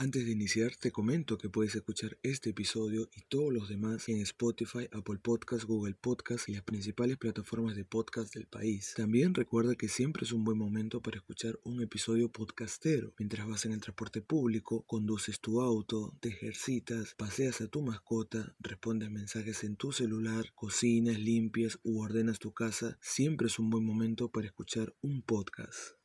Antes de iniciar, te comento que puedes escuchar este episodio y todos los demás en Spotify, Apple Podcasts, Google Podcasts y las principales plataformas de podcast del país. También recuerda que siempre es un buen momento para escuchar un episodio podcastero mientras vas en el transporte público, conduces tu auto, te ejercitas, paseas a tu mascota, respondes mensajes en tu celular, cocinas, limpias u ordenas tu casa. Siempre es un buen momento para escuchar un podcast.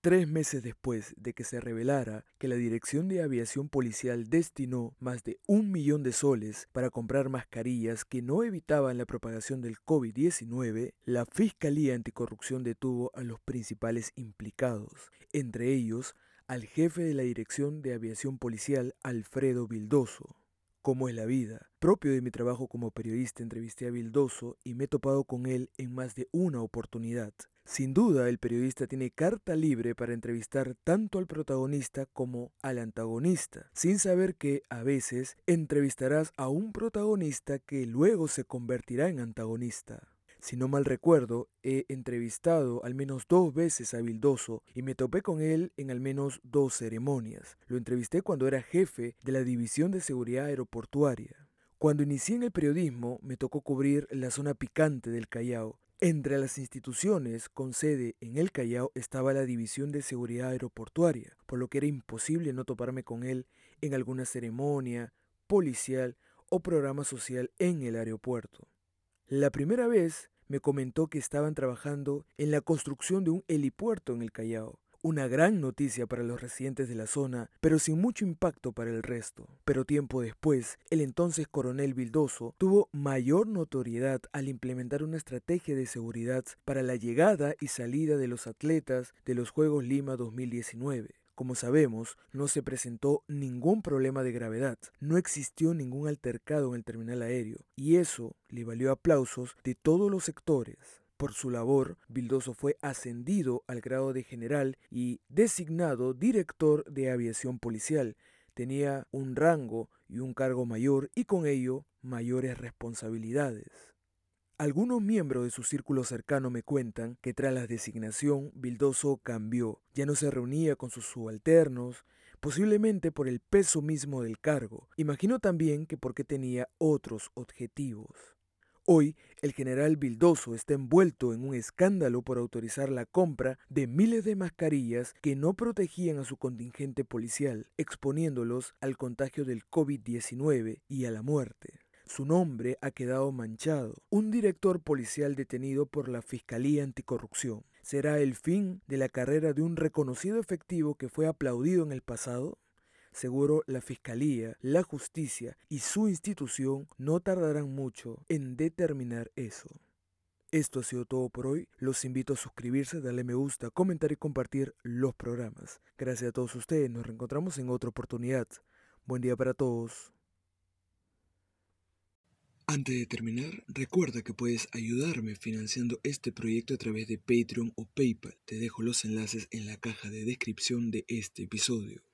Tres meses después de que se revelara que la Dirección de Aviación Policial destinó más de un millón de soles para comprar mascarillas que no evitaban la propagación del COVID-19, la Fiscalía Anticorrupción detuvo a los principales implicados, entre ellos al jefe de la Dirección de Aviación Policial, Alfredo Vildoso. ¿Cómo es la vida? Propio de mi trabajo como periodista entrevisté a Vildoso y me he topado con él en más de una oportunidad. Sin duda, el periodista tiene carta libre para entrevistar tanto al protagonista como al antagonista, sin saber que, a veces, entrevistarás a un protagonista que luego se convertirá en antagonista. Si no mal recuerdo, he entrevistado al menos dos veces a Vildoso y me topé con él en al menos dos ceremonias. Lo entrevisté cuando era jefe de la División de Seguridad Aeroportuaria. Cuando inicié en el periodismo me tocó cubrir la zona picante del Callao entre las instituciones con sede en el Callao estaba la División de Seguridad Aeroportuaria, por lo que era imposible no toparme con él en alguna ceremonia, policial o programa social en el aeropuerto. La primera vez me comentó que estaban trabajando en la construcción de un helipuerto en el Callao, una gran noticia para los residentes de la zona, pero sin mucho impacto para el resto. Pero tiempo después, el entonces coronel Vildoso tuvo mayor notoriedad al implementar una estrategia de seguridad para la llegada y salida de los atletas de los Juegos Lima 2019. Como sabemos, no se presentó ningún problema de gravedad, no existió ningún altercado en el terminal aéreo, y eso le valió aplausos de todos los sectores. Por su labor, Vildoso fue ascendido al grado de general y designado director de aviación policial. Tenía un rango y un cargo mayor y con ello mayores responsabilidades. Algunos miembros de su círculo cercano me cuentan que tras la designación Vildoso cambió, ya no se reunía con sus subalternos, posiblemente por el peso mismo del cargo. Imagino también que porque tenía otros objetivos. Hoy, el general Vildoso está envuelto en un escándalo por autorizar la compra de miles de mascarillas que no protegían a su contingente policial, exponiéndolos al contagio del COVID-19 y a la muerte. Su nombre ha quedado manchado. Un director policial detenido por la Fiscalía Anticorrupción. ¿Será el fin de la carrera de un reconocido efectivo que fue aplaudido en el pasado? Seguro la Fiscalía, la Justicia y su institución no tardarán mucho en determinar eso. Esto ha sido todo por hoy. Los invito a suscribirse, darle me gusta, comentar y compartir los programas. Gracias a todos ustedes. Nos reencontramos en otra oportunidad. Buen día para todos. Antes de terminar, recuerda que puedes ayudarme financiando este proyecto a través de Patreon o PayPal. Te dejo los enlaces en la caja de descripción de este episodio.